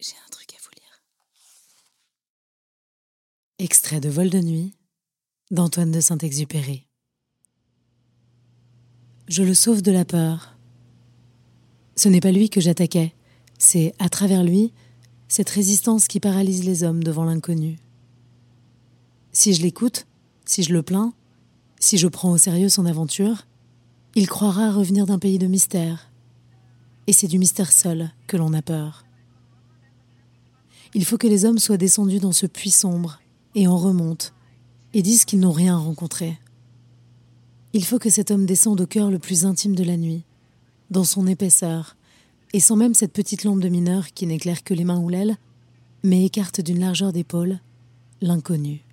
J'ai un truc à vous lire. Extrait de Vol de nuit d'Antoine de Saint-Exupéry. Je le sauve de la peur. Ce n'est pas lui que j'attaquais, c'est à travers lui cette résistance qui paralyse les hommes devant l'inconnu. Si je l'écoute, si je le plains, si je prends au sérieux son aventure, il croira revenir d'un pays de mystère. Et c'est du mystère seul que l'on a peur. Il faut que les hommes soient descendus dans ce puits sombre et en remontent et disent qu'ils n'ont rien rencontré. Il faut que cet homme descende au cœur le plus intime de la nuit, dans son épaisseur, et sans même cette petite lampe de mineur qui n'éclaire que les mains ou l'aile, mais écarte d'une largeur d'épaule l'inconnu.